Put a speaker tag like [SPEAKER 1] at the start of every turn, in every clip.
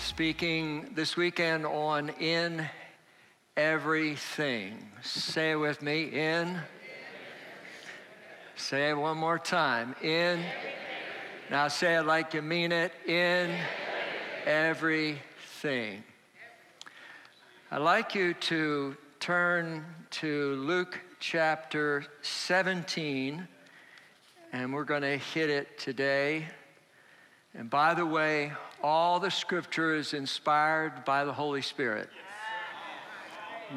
[SPEAKER 1] speaking this weekend on In Everything. Say it with me in. Say it one more time. In. Now say it like you mean it. In everything. I'd like you to turn to Luke chapter 17, and we're going to hit it today. And by the way, all the scripture is inspired by the Holy Spirit.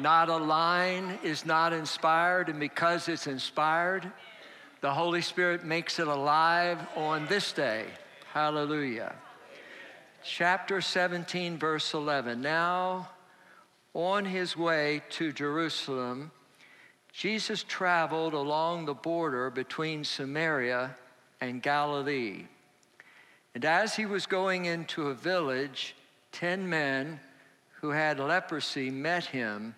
[SPEAKER 1] Not a line is not inspired, and because it's inspired, the Holy Spirit makes it alive on this day. Hallelujah. Chapter 17, verse 11. Now, on his way to Jerusalem, Jesus traveled along the border between Samaria and Galilee. And as he was going into a village, ten men who had leprosy met him.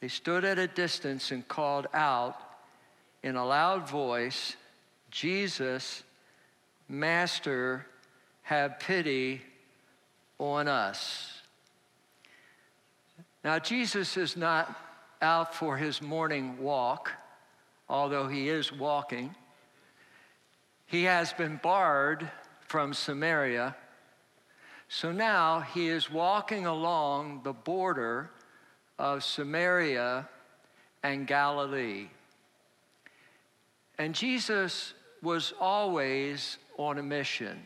[SPEAKER 1] They stood at a distance and called out in a loud voice, Jesus, Master, have pity on us. Now, Jesus is not out for his morning walk, although he is walking. He has been barred from Samaria. So now he is walking along the border of Samaria and Galilee. And Jesus was always on a mission.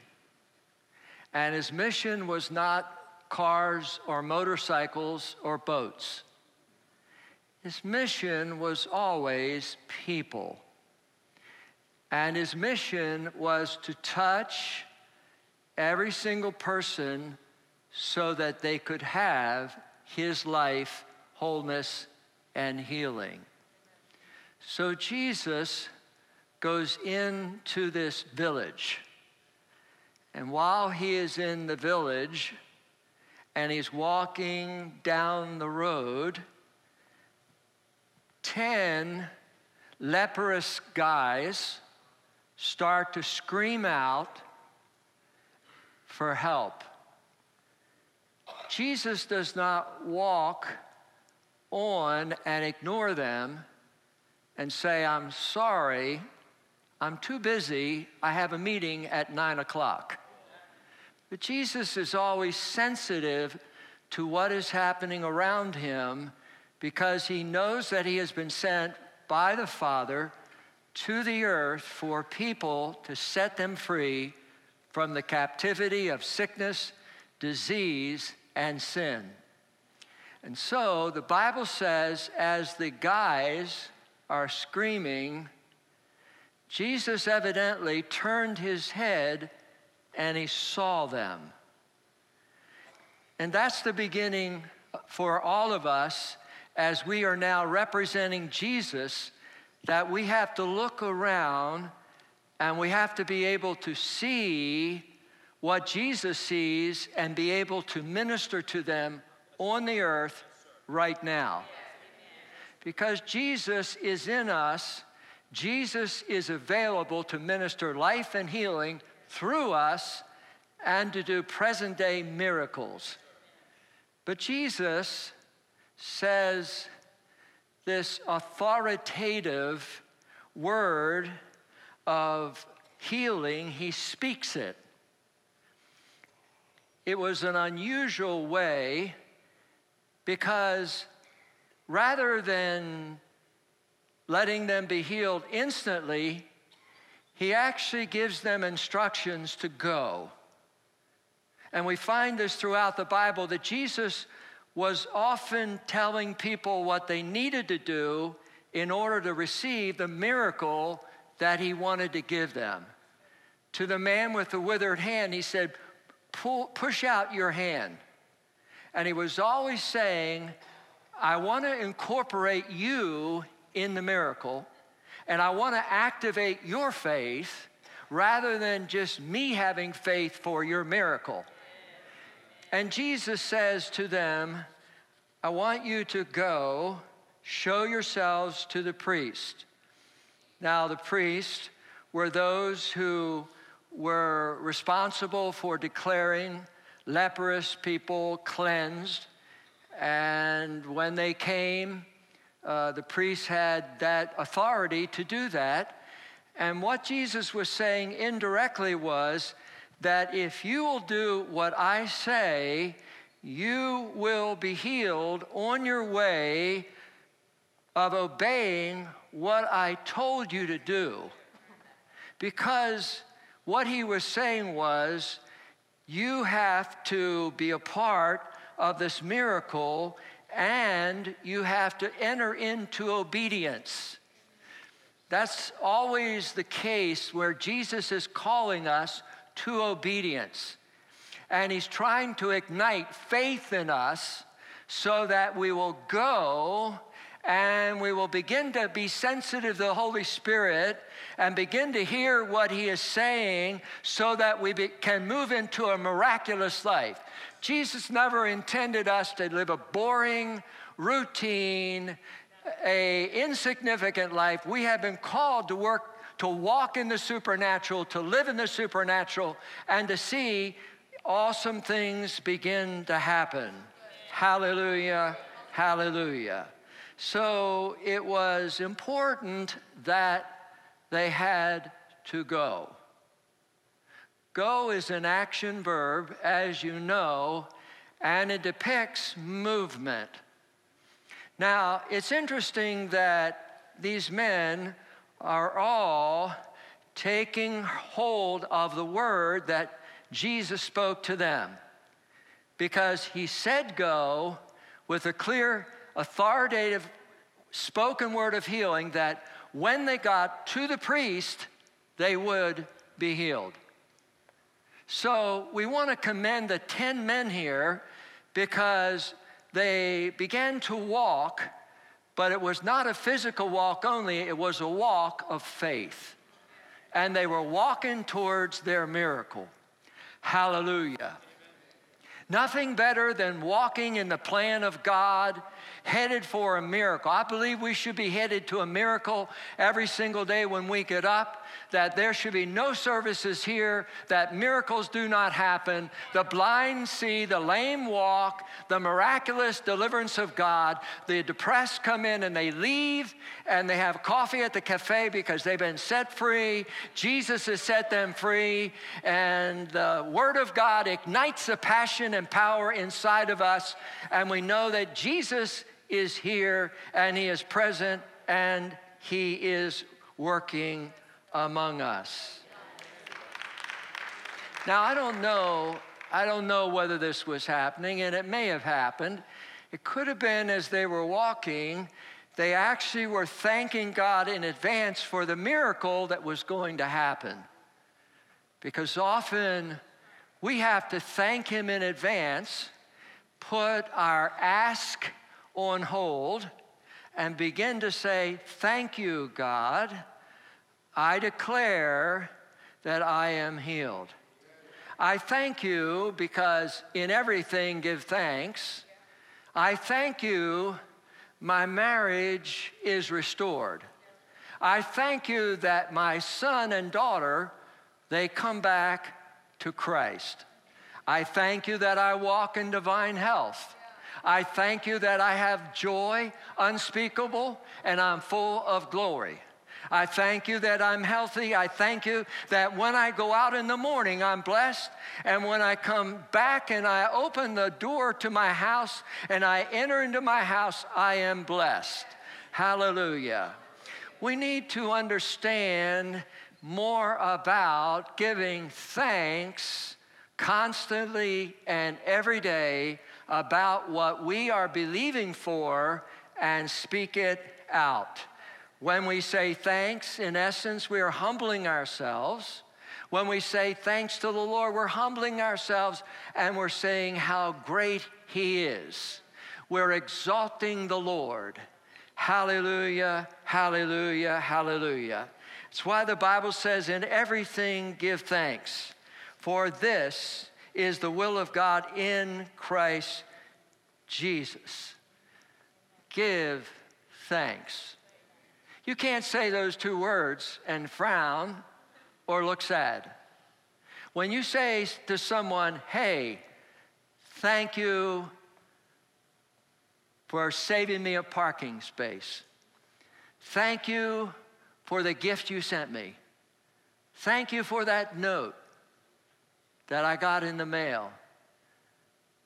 [SPEAKER 1] And his mission was not cars or motorcycles or boats. His mission was always people. And his mission was to touch every single person so that they could have his life, wholeness, and healing. So Jesus goes into this village. And while he is in the village and he's walking down the road, 10 leprous guys start to scream out for help. Jesus does not walk on and ignore them and say, I'm sorry, I'm too busy, I have a meeting at nine o'clock. But Jesus is always sensitive to what is happening around him because he knows that he has been sent by the Father to the earth for people to set them free from the captivity of sickness, disease, and sin. And so the Bible says, as the guys are screaming, Jesus evidently turned his head and he saw them. And that's the beginning for all of us as we are now representing Jesus, that we have to look around and we have to be able to see what Jesus sees and be able to minister to them on the earth right now. Because Jesus is in us, Jesus is available to minister life and healing through us and to do present day miracles. But Jesus says this authoritative word of healing, he speaks it. It was an unusual way because rather than letting them be healed instantly, he actually gives them instructions to go. And we find this throughout the Bible that Jesus was often telling people what they needed to do in order to receive the miracle that he wanted to give them. To the man with the withered hand, he said, Pull, Push out your hand. And he was always saying, I want to incorporate you in the miracle, and I want to activate your faith rather than just me having faith for your miracle. And Jesus says to them, I want you to go show yourselves to the priest. Now, the priests were those who were responsible for declaring leprous people cleansed. And when they came, uh, the priests had that authority to do that. And what Jesus was saying indirectly was that if you will do what I say, you will be healed on your way of obeying what I told you to do. Because what he was saying was, you have to be a part of this miracle and you have to enter into obedience. That's always the case where Jesus is calling us to obedience. And he's trying to ignite faith in us so that we will go and we will begin to be sensitive to the Holy Spirit and begin to hear what He is saying so that we be, can move into a miraculous life. Jesus never intended us to live a boring, routine, a insignificant life. We have been called to work to walk in the supernatural, to live in the supernatural, and to see awesome things begin to happen. Hallelujah, hallelujah. So it was important that they had to go. Go is an action verb, as you know, and it depicts movement. Now, it's interesting that these men are all taking hold of the word that Jesus spoke to them because he said go with a clear authoritative spoken word of healing that when they got to the priest, they would be healed. So we want to commend the 10 men here because they began to walk, but it was not a physical walk only, it was a walk of faith. And they were walking towards their miracle. Hallelujah. Nothing better than walking in the plan of God, headed for a miracle. I believe we should be headed to a miracle every single day when we get up that there should be no services here, that miracles do not happen, the blind see, the lame walk, the miraculous deliverance of God, the depressed come in and they leave and they have coffee at the cafe because they've been set free. Jesus has set them free, and the Word of God ignites the passion and power inside of us, and we know that Jesus is here and He is present and He is working among us. Now, I don't know, I don't know whether this was happening, and it may have happened. It could have been as they were walking, they actually were thanking God in advance for the miracle that was going to happen. Because often we have to thank Him in advance, put our ask on hold, and begin to say, Thank you, God I declare that I am healed. I thank you because in everything give thanks. I thank you, my marriage is restored. I thank you that my son and daughter, they come back to Christ. I thank you that I walk in divine health. I thank you that I have joy unspeakable and I'm full of glory. I thank you that I'm healthy. I thank you that when I go out in the morning, I'm blessed. And when I come back and I open the door to my house and I enter into my house, I am blessed. Hallelujah. We need to understand more about giving thanks constantly and every day about what we are believing for and speak it out. When we say thanks, in essence, we are humbling ourselves. When we say thanks to the Lord, we're humbling ourselves and we're saying how great He is. We're exalting the Lord. Hallelujah, hallelujah, hallelujah. It's why the Bible says, In everything give thanks, for this is the will of God in Christ Jesus. Give thanks. You can't say those two words and frown or look sad. When you say to someone, hey, Thank you for saving me a parking space. Thank you for the gift you sent me. Thank you for that note that I got in the mail.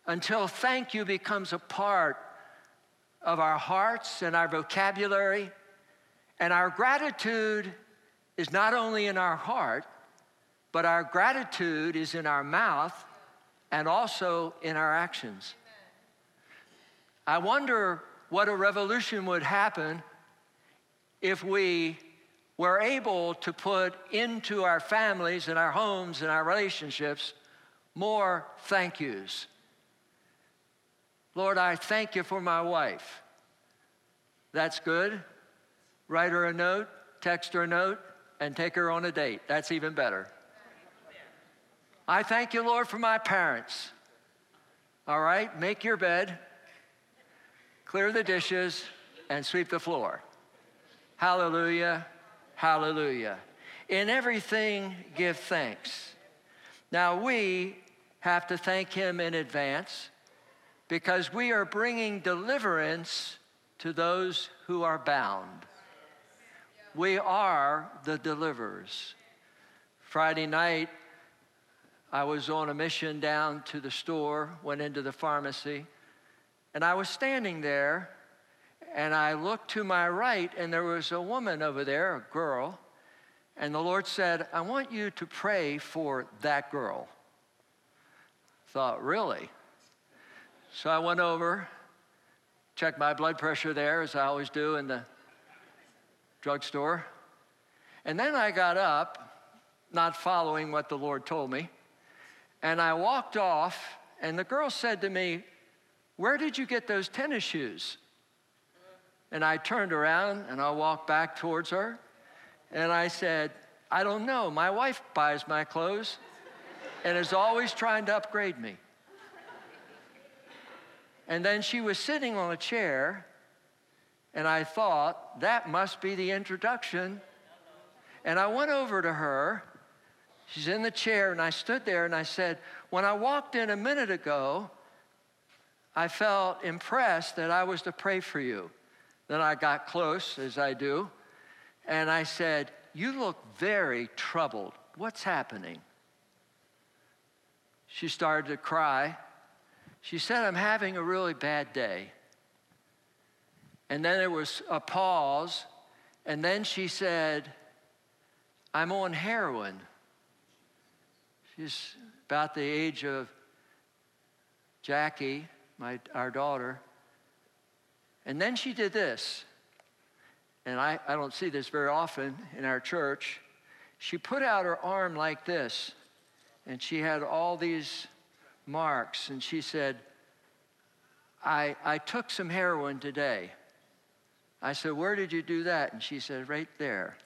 [SPEAKER 1] Until thank you becomes a part of our hearts and our vocabulary, and our gratitude is not only in our heart, but our gratitude is in our mouth and also in our actions. I wonder what a revolution would happen if we were able to put into our families and our homes and our relationships more thank yous. Lord, I thank you for my wife. That's good. Write her a note, text her a note, and take her on a date. That's even better. I thank you, Lord, for my parents. All right, make your bed, clear the dishes, and sweep the floor. Hallelujah, hallelujah. In everything, give thanks. Now, we have to thank Him in advance because we are bringing deliverance to those who are bound. We are the deliverers. Friday night, I was on a mission down to the store, went into the pharmacy, and I was standing there and I looked to my right and there was a woman over there, a girl, and the Lord said, I want you to pray for that girl. Thought, really? So I went over, checked my blood pressure there, as I always do in the drugstore. And then I got up, not following what the Lord told me, and I walked off, and the girl said to me, Where did you get those tennis shoes? And I turned around and I walked back towards her, and I said, I don't know. My wife buys my clothes and is always trying to upgrade me. And then she was sitting on a chair, and I thought, that must be the introduction. And I went over to her. She's in the chair, and I stood there and I said, When I walked in a minute ago, I felt impressed that I was to pray for you. Then I got close, as I do, and I said, You look very troubled. What's happening? She started to cry. She said, I'm having a really bad day. And then there was a pause, and then she said, I'm on heroin. She's about the age of Jackie, my, our daughter. And then she did this, and I, I don't see this very often in our church. She put out her arm like this, and she had all these marks, and she said, I, I took some heroin today. I said, Where did you do that? And she said, Right there.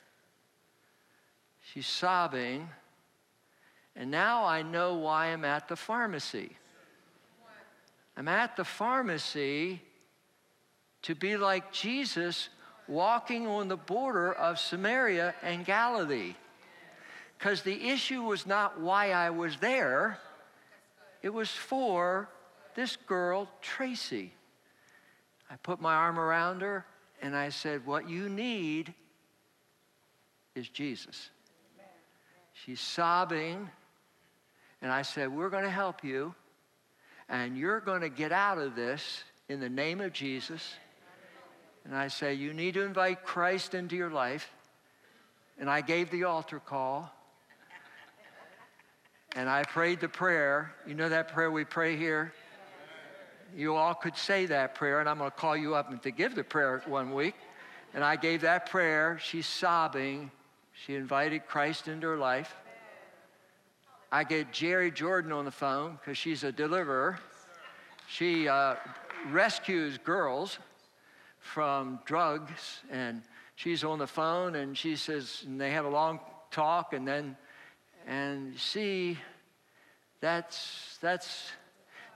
[SPEAKER 1] She's sobbing, and now I know why I'm at the pharmacy. I'm at the pharmacy to be like Jesus walking on the border of Samaria and Galilee. Because the issue was not why I was there, it was for this girl, Tracy. I put my arm around her and I said, What you need is Jesus. She's sobbing. And I said, We're going to help you. And you're going to get out of this in the name of Jesus. And I say, You need to invite Christ into your life. And I gave the altar call and I prayed the prayer. You know that prayer we pray here? You all could say that prayer, and I'm going to call you up and to give the prayer one week. And I gave that prayer. She's sobbing. She invited Christ into her life. I get Jerry Jordan on the phone because she's a deliverer. She uh, rescues girls from drugs, and she's on the phone, and she says, and they have a long talk, and then and see, that's, that's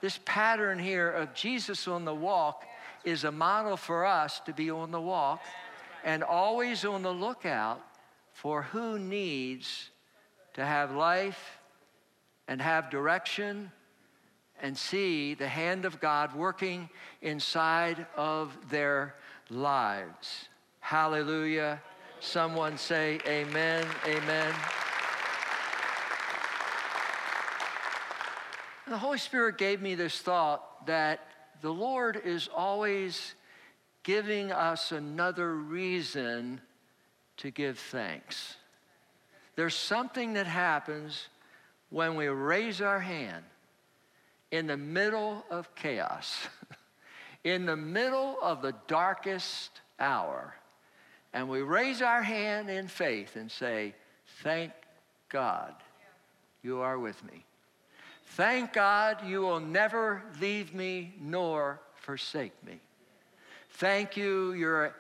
[SPEAKER 1] this pattern here of Jesus on the walk is a model for us to be on the walk and always on the lookout for who needs to have life and have direction and see the hand of God working inside of their lives. Hallelujah. Someone say, Amen, Amen. The Holy Spirit gave me this thought that the Lord is always giving us another reason to give thanks. There's something that happens when we raise our hand in the middle of chaos, in the middle of the darkest hour, and we raise our hand in faith and say, Thank God you are with me. Thank God you will never leave me nor forsake me. Thank you, you're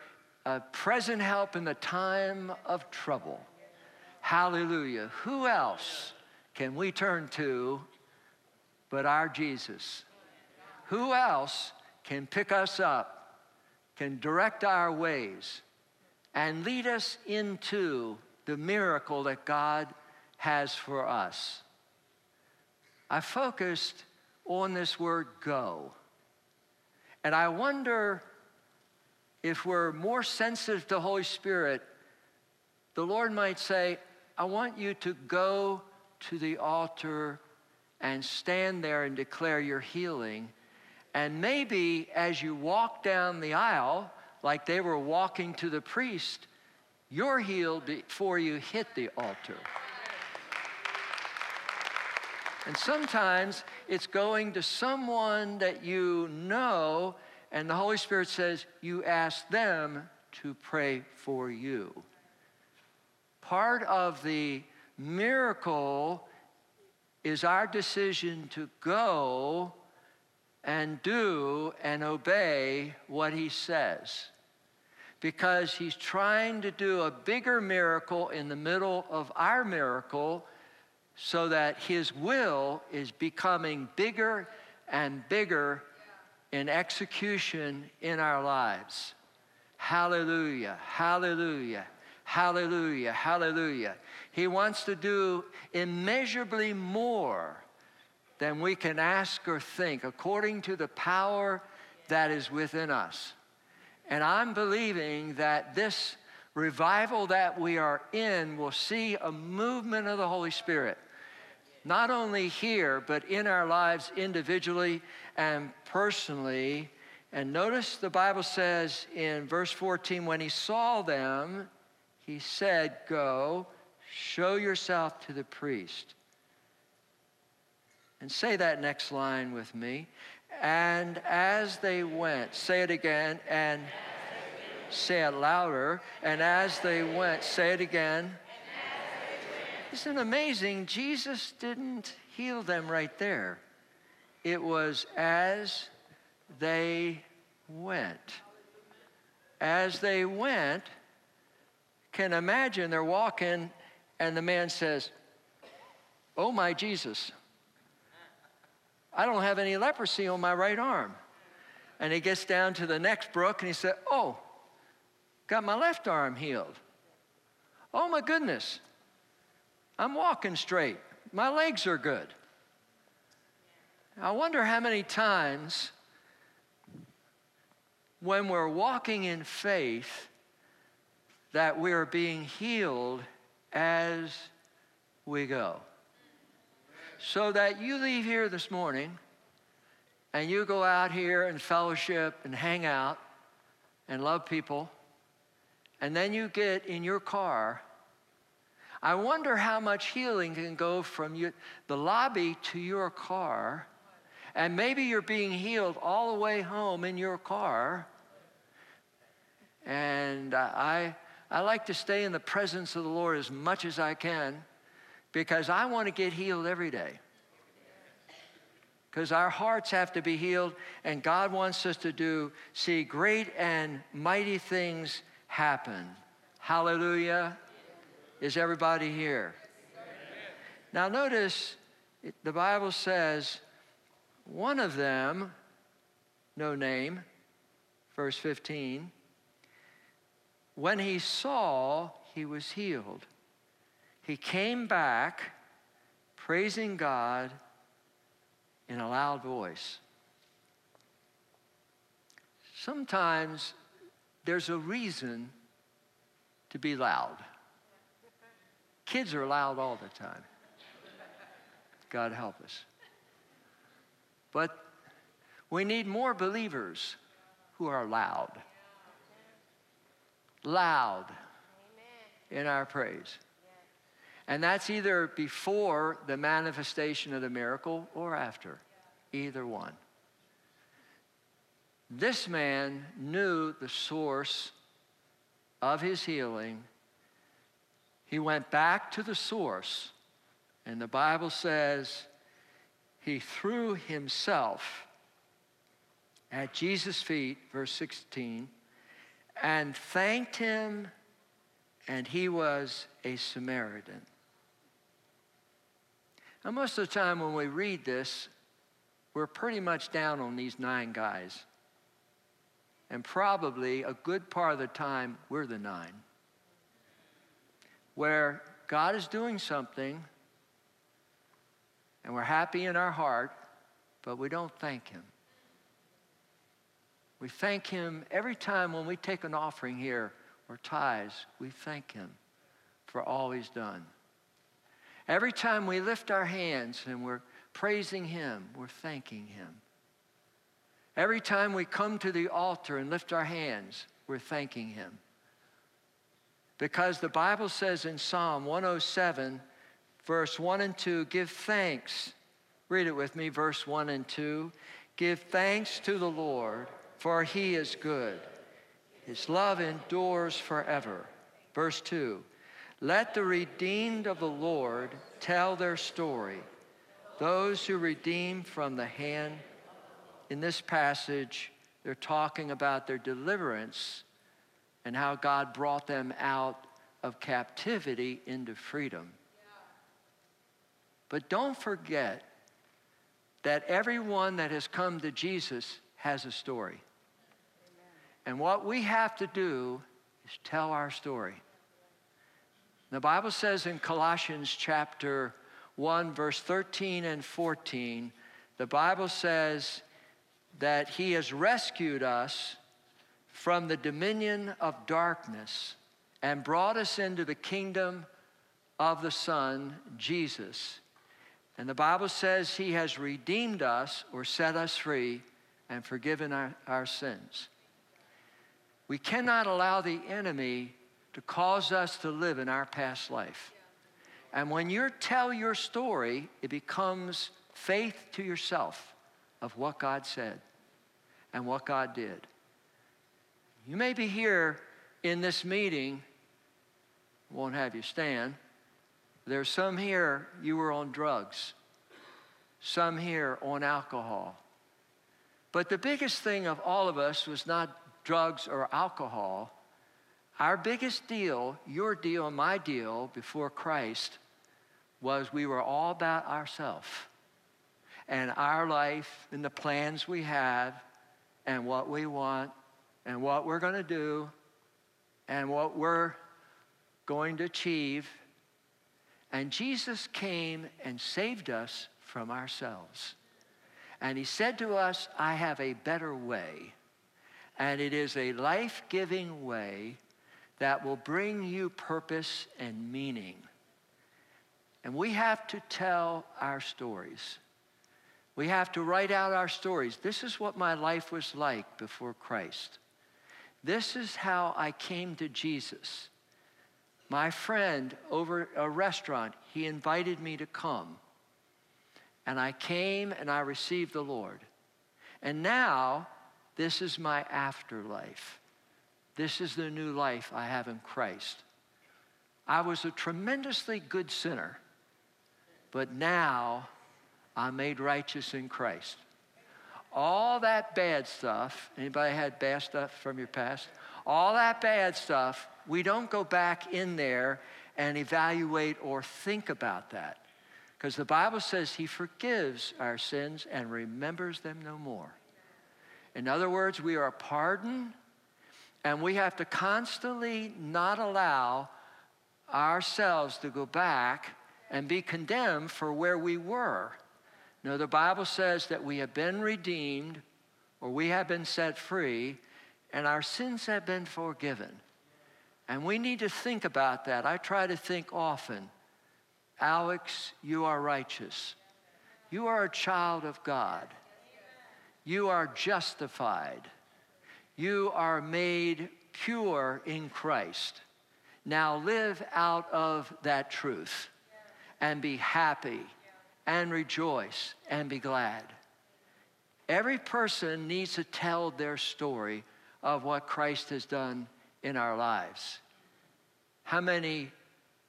[SPEAKER 1] a present help in the time of trouble. Hallelujah. Who else can we turn to but our Jesus? Who else can pick us up, can direct our ways, and lead us into the miracle that God has for us? I focused on this word go. And I wonder if we're more sensitive to the Holy Spirit, the Lord might say, I want you to go to the altar and stand there and declare your healing. And maybe as you walk down the aisle, like they were walking to the priest, you're healed before you hit the altar. And sometimes it's going to someone that you know and the Holy Spirit says, You ask them to pray for you. Part of the miracle is our decision to go and do and obey what He says. Because He's trying to do a bigger miracle in the middle of our miracle so that His will is becoming bigger and bigger in execution in our lives. Hallelujah, hallelujah, hallelujah, hallelujah. He wants to do immeasurably more than we can ask or think, according to the power that is within us. And I'm believing that this revival that we are in will see a movement of the Holy Spirit not only here, but in our lives individually and personally. And notice the Bible says in verse 14, when he saw them, he said, Go, show yourself to the priest. And say that next line with me. And as they went, say it again, and say it louder. And as they went, say it again. Isn't amazing? Jesus didn't heal them right there. It was as they went. As they went, can imagine they're walking, and the man says, Oh, my Jesus, I don't have any leprosy on my right arm. And he gets down to the next brook and he said, Oh, got my left arm healed. Oh, my goodness. I'm walking straight. My legs are good. I wonder how many times when we're walking in faith that we are being healed as we go. So that you leave here this morning and you go out here and fellowship and hang out and love people, and then you get in your car I wonder how much healing can go from you, the lobby to your car. And maybe you're being healed all the way home in your car. And I, I like to stay in the presence of the Lord as much as I can because I want to get healed every day. Because our hearts have to be healed, and God wants us to do, see great and mighty things happen. Hallelujah. Is everybody here? Now, notice the Bible says one of them, no name, verse 15, when he saw, he was healed. He came back praising God in a loud voice. Sometimes there's a reason to be loud. Kids are loud all the time. God help us. But we need more believers who are loud. Loud in our praise. And that's either before the manifestation of the miracle or after, either one. This man knew the source of his healing. He went back to the source, and the Bible says he threw himself at Jesus' feet, verse 16, and thanked him, and he was a Samaritan. Now, most of the time when we read this, we're pretty much down on these nine guys. And probably a good part of the time, we're the nine. Where God is doing something, and we're happy in our heart, but we don't thank Him. We thank Him every time when we take an offering here or tithes, we thank Him for all He's done. Every time we lift our hands and we're praising Him, we're thanking Him. Every time we come to the altar and lift our hands, we're thanking Him. Because the Bible says in Psalm 107, verse 1 and 2, give thanks. Read it with me, verse 1 and 2. Give thanks to the Lord, for He is good. His love endures forever. Verse 2 let the redeemed of the Lord tell their story. Those who redeemed from the hand, in this passage, they're talking about their deliverance and how God brought them out of captivity into freedom. But don't forget that everyone that has come to Jesus has a story. And what we have to do is tell our story. The Bible says in Colossians chapter 1, verse 13 and 14, the Bible says that He has rescued us from the dominion of darkness and brought us into the kingdom of the Son, Jesus. And the Bible says He has redeemed us or set us free and forgiven our, our sins. We cannot allow the enemy to cause us to live in our past life. And when you tell your story, it becomes faith to yourself of what God said and what God did. You may be here in this meeting, won't have you stand. There's some here, you were on drugs, some here on alcohol. But the biggest thing of all of us was not drugs or alcohol, our biggest deal, your deal, my deal before Christ, was we were all about ourselves and our life and the plans we have and what we want and what we're going to do and what we're going to achieve. And Jesus came and saved us from ourselves. And he said to us, I have a better way. And it is a life giving way that will bring you purpose and meaning. And we have to tell our stories. We have to write out our stories. This is what my life was like before Christ. This is how I came to Jesus. My friend over a restaurant, he invited me to come. And I came and I received the Lord. And now, this is my afterlife. This is the new life I have in Christ. I was a tremendously good sinner, but now I'm made righteous in Christ. All that bad stuff, anybody had bad stuff from your past? All that bad stuff, we don't go back in there and evaluate or think about that. Because the Bible says he forgives our sins and remembers them no more. In other words, we are pardoned and we have to constantly not allow ourselves to go back and be condemned for where we were. No, the Bible says that we have been redeemed or we have been set free and our sins have been forgiven. And we need to think about that. I try to think often Alex, you are righteous. You are a child of God. You are justified. You are made pure in Christ. Now live out of that truth and be happy and rejoice and be glad. Every person needs to tell their story of what Christ has done in our lives. How many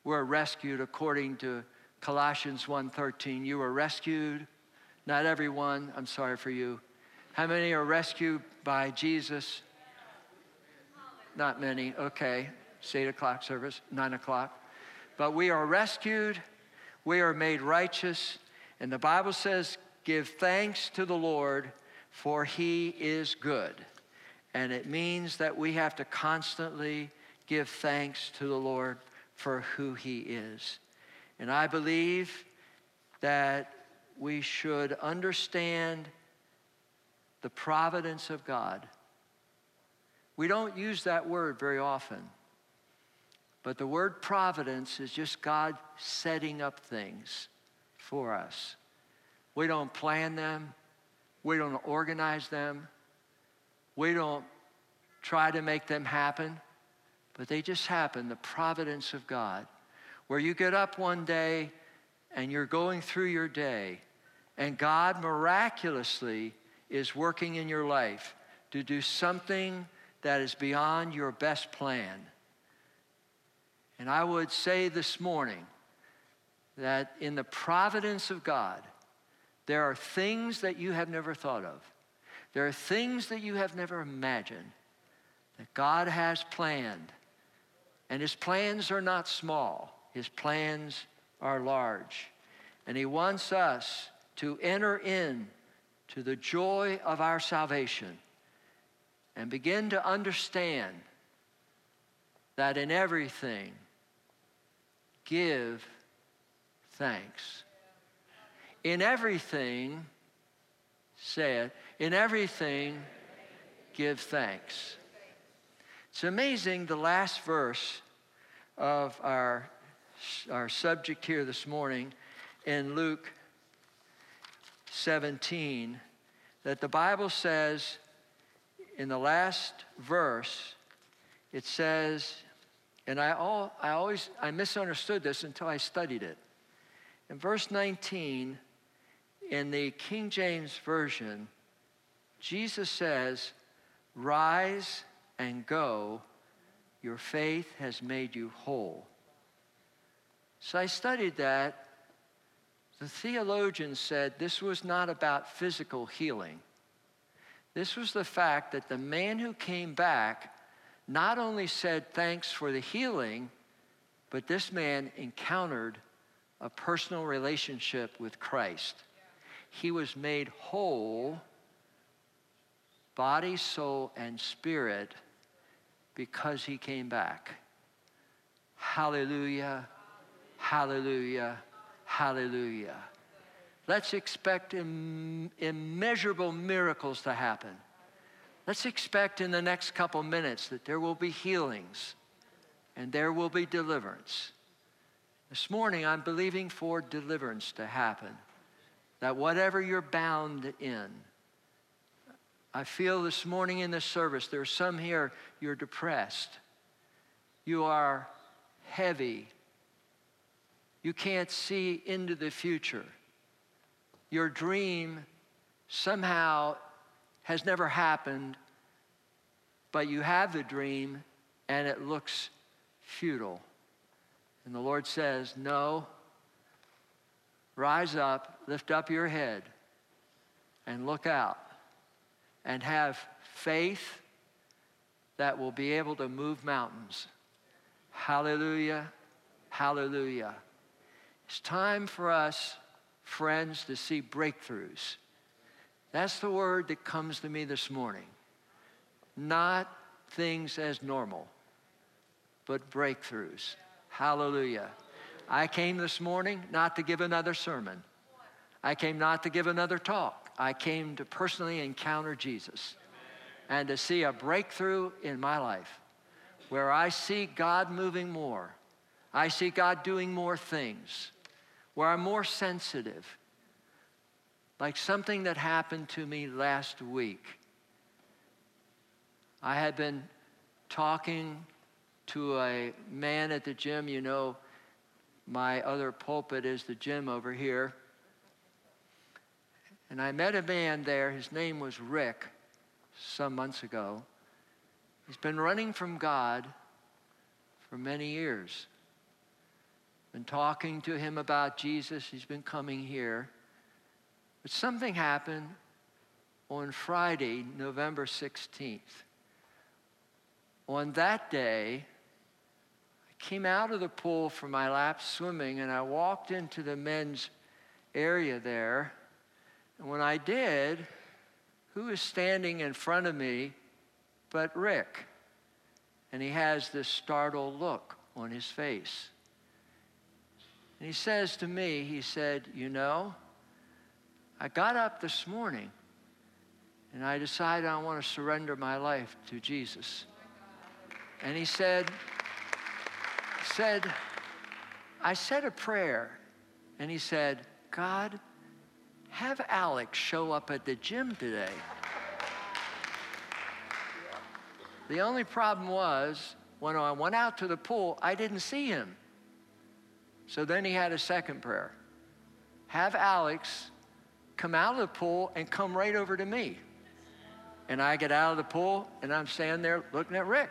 [SPEAKER 1] were rescued according to Colossians 1:13? You were rescued, not everyone, I'm sorry for you. How many are rescued by Jesus? Not many. Okay. It's 8 o'clock service, 9 o'clock. But we are rescued, we are made righteous, and the Bible says, Give thanks to the Lord, for he is good. And it means that we have to constantly give thanks to the Lord for who he is. And I believe that we should understand the providence of God. We don't use that word very often. But the word providence is just God setting up things for us. We don't plan them, we don't organize them, we don't try to make them happen, but they just happen the providence of God. Where you get up one day and you're going through your day, and God miraculously is working in your life to do something that is beyond your best plan. And I would say this morning that in the providence of God, there are things that you have never thought of. There are things that you have never imagined that God has planned. And his plans are not small, his plans are large. And he wants us to enter in to the joy of our salvation and begin to understand that in everything give thanks. In everything, say it, in everything, give thanks. It's amazing the last verse of our, our subject here this morning in Luke 17 that the Bible says in the last verse, it says, and I, all, I always, I misunderstood this until I studied it. In verse 19, in the King James Version, Jesus says, Rise and go, your faith has made you whole. So I studied that. The theologian said this was not about physical healing. This was the fact that the man who came back not only said thanks for the healing, but this man encountered a personal relationship with Christ. He was made whole, body, soul, and spirit, because he came back. Hallelujah, hallelujah, hallelujah. Let's expect Im- immeasurable miracles to happen. Let's expect in the next couple minutes that there will be healings and there will be deliverance. This morning, I'm believing for deliverance to happen. That whatever you're bound in, I feel this morning in the service, there are some here, you're depressed. You are heavy. You can't see into the future. Your dream somehow has never happened, but you have the dream and it looks futile. And the Lord says, No, rise up, lift up your head, and look out, and have faith that will be able to move mountains. Hallelujah, hallelujah. It's time for us, friends, to see breakthroughs. That's the word that comes to me this morning. Not things as normal, but breakthroughs. Hallelujah. I came this morning not to give another sermon. I came not to give another talk. I came to personally encounter Jesus and to see a breakthrough in my life where I see God moving more. I see God doing more things, where I'm more sensitive. Like something that happened to me last week. I had been talking to a man at the gym. You know, my other pulpit is the gym over here. And I met a man there. His name was Rick some months ago. He's been running from God for many years. Been talking to him about Jesus. He's been coming here. But something happened on Friday, November 16th. On that day, I came out of the pool for my lap swimming and I walked into the men's area there. And when I did, who was standing in front of me but Rick? And he has this startled look on his face. And he says to me, he said, You know, I got up this morning and I decided I want to surrender my life to Jesus. And he said, said, I said a prayer. And he said, God, have Alex show up at the gym today. The only problem was when I went out to the pool, I didn't see him. So then he had a second prayer have Alex come out of the pool and come right over to me. And I get out of the pool and I'm standing there looking at Rick.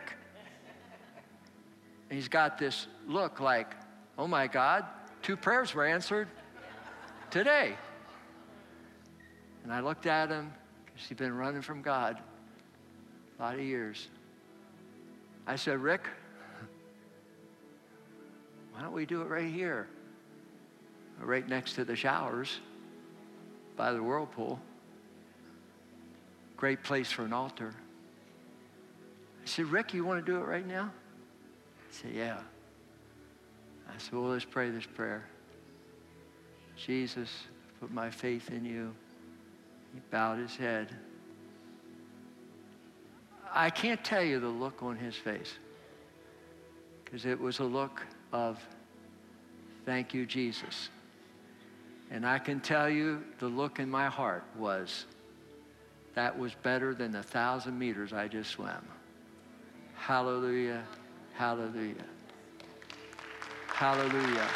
[SPEAKER 1] And he's got this look like, oh my God, two prayers were answered today. And I looked at him because he'd been running from God a lot of years. I said, Rick, why don't we do it right here? Right next to the showers by the whirlpool. Great place for an altar. I said, Rick, you want to do it right now? He said, Yeah. I said, Well, let's pray this prayer. Jesus, put my faith in you. He bowed his head. I can't tell you the look on his face because it was a look of thank you, Jesus. And I can tell you the look in my heart was that was better than the thousand meters I just swam. Hallelujah, hallelujah, hallelujah.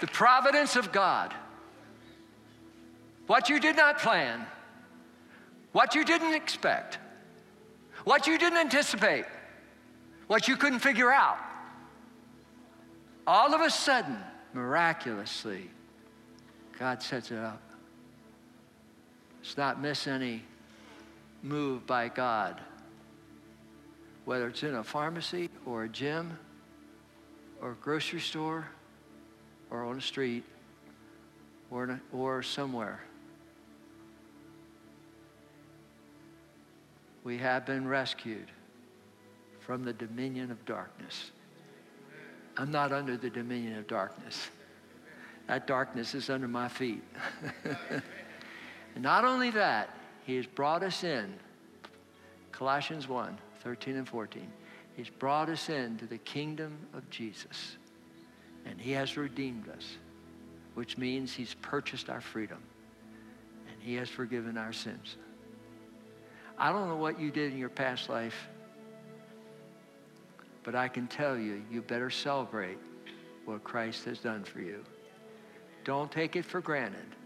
[SPEAKER 1] The providence of God. What you did not plan, what you didn't expect, what you didn't anticipate, what you couldn't figure out. All of a sudden, miraculously, God sets it up. Let's not miss any move by God, whether it's in a pharmacy or a gym or a grocery store or on a street or, a, or somewhere. We have been rescued from the dominion of darkness. I'm not under the dominion of darkness. That darkness is under my feet. and not only that, he has brought us in. Colossians 1 13 and 14. He's brought us into the kingdom of Jesus. And he has redeemed us, which means he's purchased our freedom. And he has forgiven our sins. I don't know what you did in your past life, but I can tell you, you better celebrate what Christ has done for you. Don't take it for granted.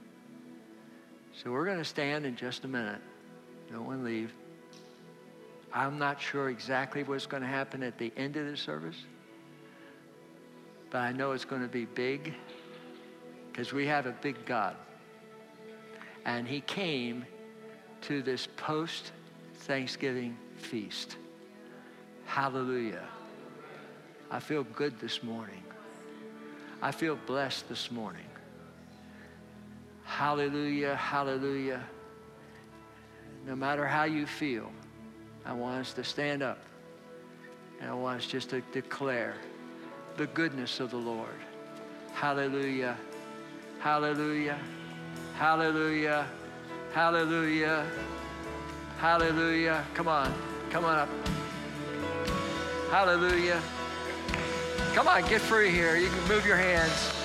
[SPEAKER 1] So we're going to stand in just a minute. No one leave. I'm not sure exactly what's going to happen at the end of the service but I know it's going to be big because we have a big God. And he came to this post Thanksgiving feast. Hallelujah. I feel good this morning. I feel blessed this morning. Hallelujah, hallelujah. No matter how you feel, I want us to stand up and I want us just to declare
[SPEAKER 2] the goodness of the Lord. Hallelujah. Hallelujah. Hallelujah. Hallelujah. Hallelujah. Come on. Come on up. Hallelujah. Come on, get free here. You can move your hands.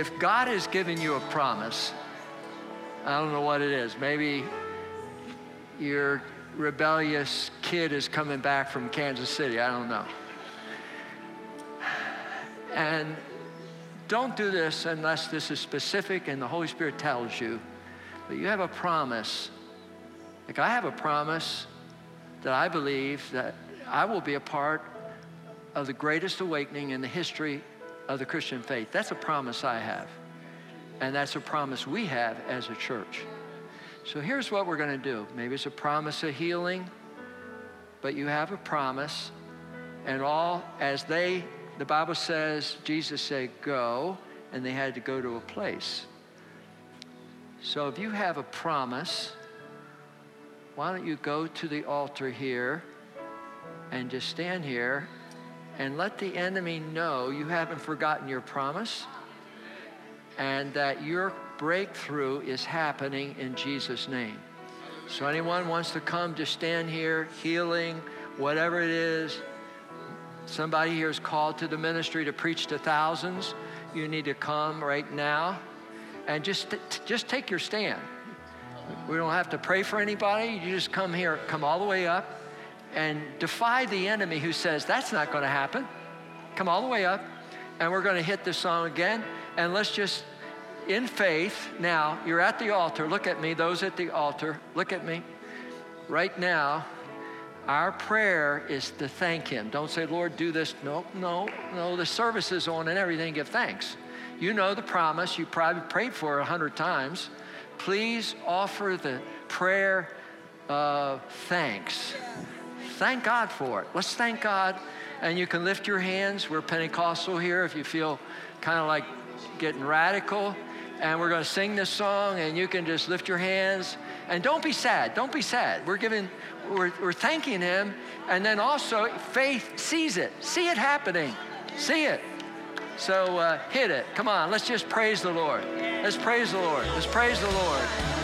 [SPEAKER 2] If God has given you a promise, I don't know what it is. Maybe your rebellious kid is coming back from Kansas City. I don't know. And don't do this unless this is specific and the Holy Spirit tells you. But you have a promise. Like I have a promise that I believe that I will be a part of the greatest awakening in the history of the Christian faith. That's a promise I have. And that's a promise we have as a church. So here's what we're going to do. Maybe it's a promise of healing, but you have a promise. And all, as they, the Bible says, Jesus said, go, and they had to go to a place. So if you have a promise, why don't you go to the altar here and just stand here and let the enemy know you haven't forgotten your promise and that your breakthrough is happening in Jesus' name. So, anyone wants to come, just stand here, healing, whatever it is. Somebody here is called to the ministry to preach to thousands. You need to come right now and just, just take your stand. We don't have to pray for anybody. You just come here, come all the way up and defy the enemy who says, That's not going to happen. Come all the way up, and we're going to hit this song again. And let's just, in faith, now, you're at the altar. Look at me, those at the altar, look at me. Right now, our prayer is to thank Him. Don't say, Lord, do this. No, no, no. The service is on and everything. Give thanks. you know the promise, you probably prayed for it a hundred times. Please offer the prayer of thanks. Thank God for it. Let's thank God. And you can lift your hands. We're Pentecostal here if you feel kind of like getting radical. And we're going to sing this song, and you can just lift your hands. And don't be sad. Don't be sad. We're giving, we're, we're thanking Him. And then also, faith sees it. See it happening. See it. So uh, hit it. Come on, let's just praise the Lord. Let's praise the Lord. Let's praise the Lord.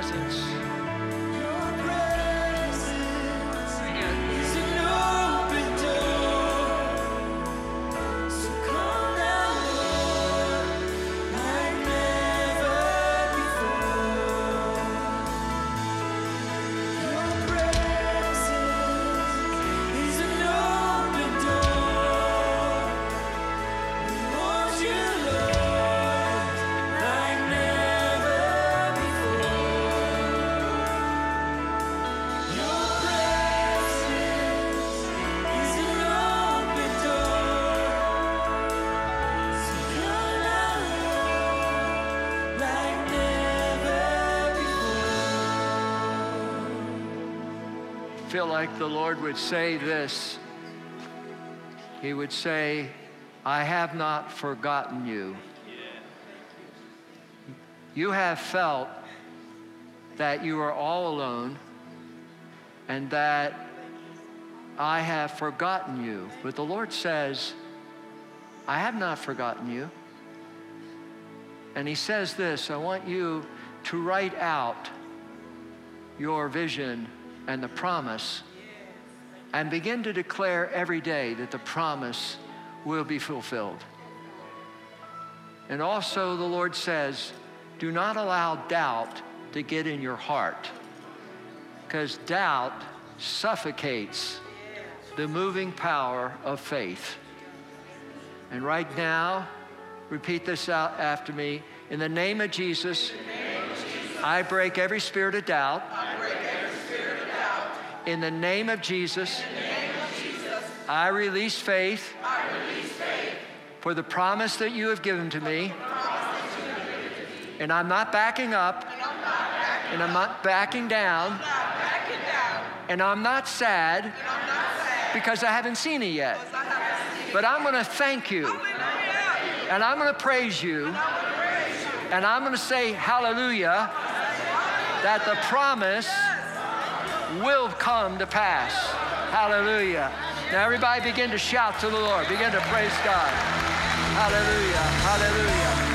[SPEAKER 2] presence. Feel like the Lord would say this. He would say, I have not forgotten you. You have felt that you are all alone and that I have forgotten you. But the Lord says, I have not forgotten you. And He says this I want you to write out your vision and the promise and begin to declare every day that the promise will be fulfilled. And also, the Lord says, do not allow doubt to get in your heart because doubt suffocates the moving power of faith. And right now, repeat this out after me. In the name of Jesus, name of Jesus I break every spirit of doubt. In the name of Jesus,
[SPEAKER 1] name of Jesus
[SPEAKER 2] I, release faith,
[SPEAKER 1] I release faith for the promise that you have given to me. And I'm not backing up. And I'm not backing down. And I'm not sad because I haven't seen it yet. But I'm going to thank you. And I'm going to praise you. And I'm going to say hallelujah that the promise will come to pass. Hallelujah. Now, everybody begin to shout to the Lord, begin to praise God. Hallelujah. Hallelujah.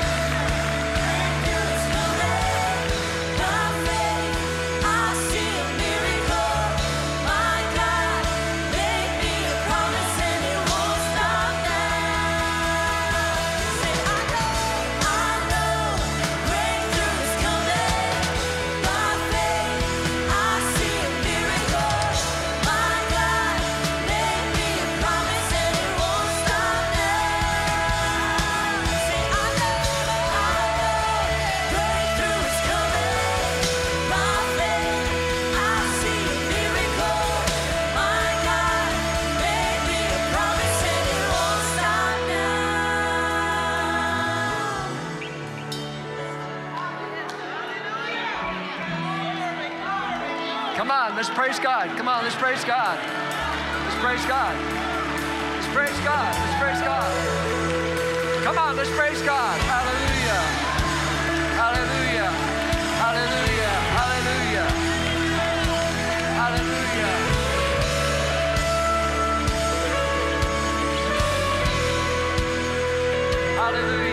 [SPEAKER 1] Come on, let's praise God. Come on, let's praise God. Let's praise God. Let's praise God. Let's praise God. Come on, let's praise God. Hallelujah. Hallelujah. Hallelujah. Hallelujah. Hallelujah. Hallelujah.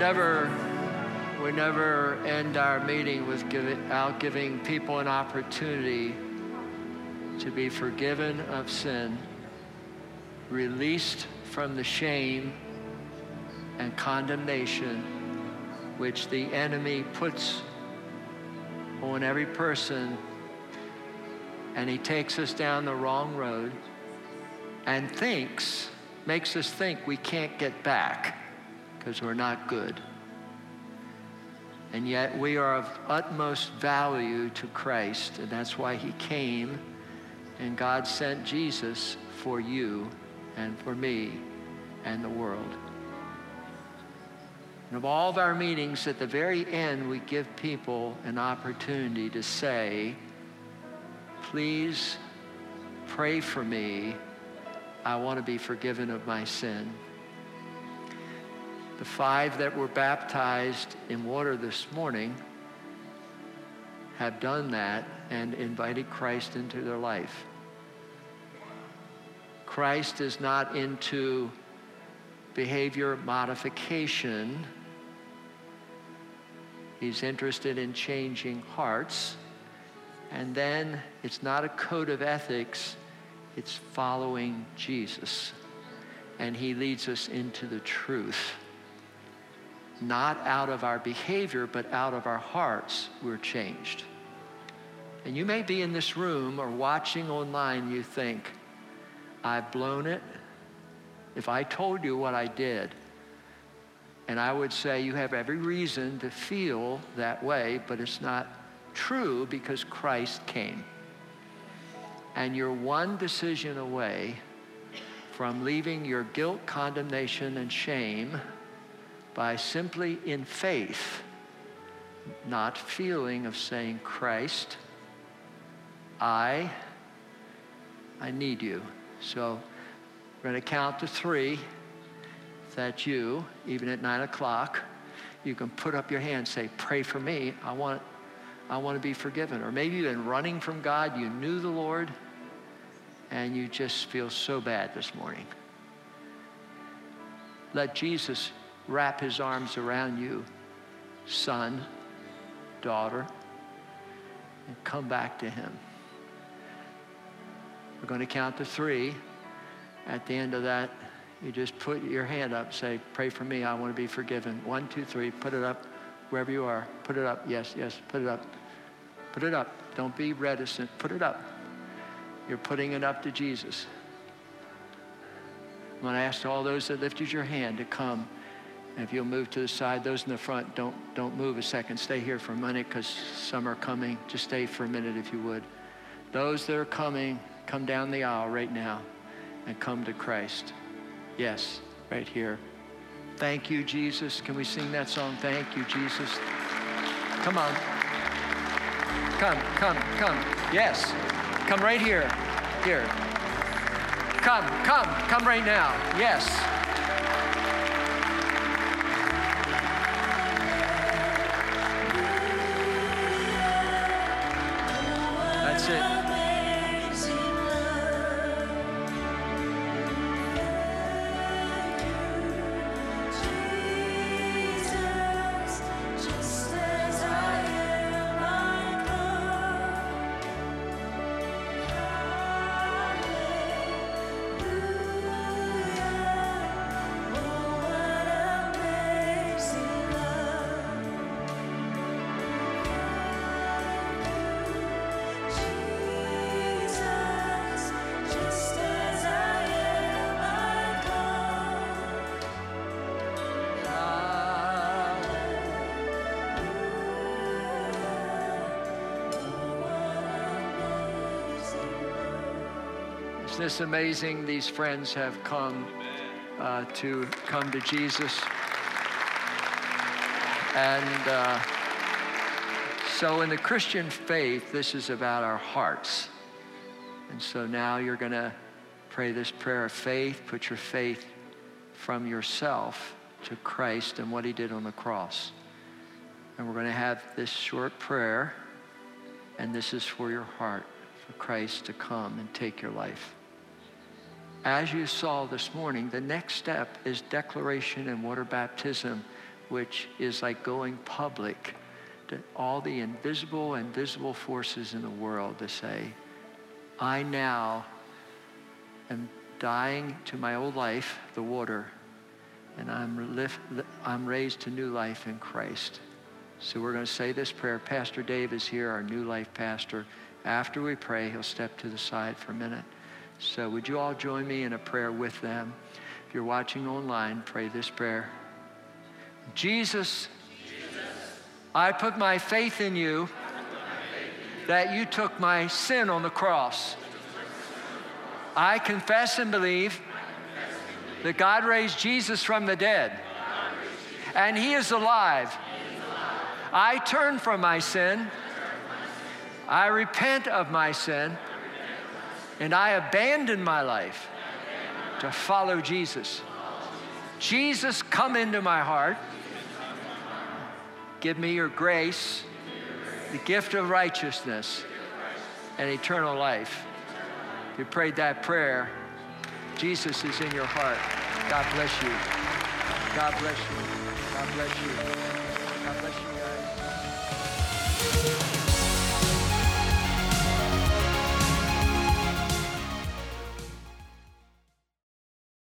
[SPEAKER 1] Never, we never end our meeting without giving people an opportunity to be forgiven of sin, released from the shame and condemnation which the enemy puts on every person, and he takes us down the wrong road and thinks, makes us think we can't get back because we're not good. And yet we are of utmost value to Christ, and that's why he came, and God sent Jesus for you and for me and the world. And of all of our meetings, at the very end, we give people an opportunity to say, please pray for me. I want to be forgiven of my sin. The five that were baptized in water this morning have done that and invited Christ into their life. Christ is not into behavior modification. He's interested in changing hearts. And then it's not a code of ethics, it's following Jesus. And he leads us into the truth. Not out of our behavior, but out of our hearts, we're changed. And you may be in this room or watching online, you think, I've blown it. If I told you what I did, and I would say you have every reason to feel that way, but it's not true because Christ came. And you're one decision away from leaving your guilt, condemnation, and shame by simply in faith, not feeling of saying, Christ, I, I need you. So we're going to count to three. That you, even at nine o'clock, you can put up your hand say, Pray for me. I want, I want to be forgiven. Or maybe you've been running from God, you knew the Lord, and you just feel so bad this morning. Let Jesus wrap his arms around you, son, daughter, and come back to him. We're going to count to three. At the end of that, you just put your hand up, say, Pray for me. I want to be forgiven. One, two, three. Put it up wherever you are. Put it up. Yes, yes. Put it up. Put it up. Don't be reticent. Put it up. You're putting it up to Jesus. I'm going to ask all those that lifted your hand to come. And if you'll move to the side, those in the front, don't, don't move a second. Stay here for a minute because some are coming. Just stay for a minute if you would. Those that are coming, come down the aisle right now and come to Christ. Yes, right here. Thank you, Jesus. Can we sing that song? Thank you, Jesus. Come on. Come, come, come. Yes. Come right here. Here. Come, come, come right now. Yes. This amazing? These friends have come uh, to come to Jesus. And uh, so, in the Christian faith, this is about our hearts. And so now you're going to pray this prayer of faith. Put your faith from yourself to Christ and what he did on the cross. And we're going to have this short prayer, and this is for your heart, for Christ to come and take your life. As you saw this morning, the next step is declaration and water baptism, which is like going public to all the invisible and visible forces in the world to say, I now am dying to my old life, the water, and I'm, lift, I'm raised to new life in Christ. So we're going to say this prayer. Pastor Dave is here, our new life pastor. After we pray, he'll step to the side for a minute. So, would you all join me in a prayer with them? If you're watching online, pray this prayer Jesus, Jesus I put my faith in you that you took my sin on the cross. I confess and believe that God raised Jesus from the dead and he is alive. I turn from my sin. I repent of my sin. And I abandon my life to follow Jesus. Jesus, come into my heart. Give me your grace, the gift of righteousness, and eternal life. If you prayed that prayer, Jesus is in your heart. God bless you. God bless you. God bless you.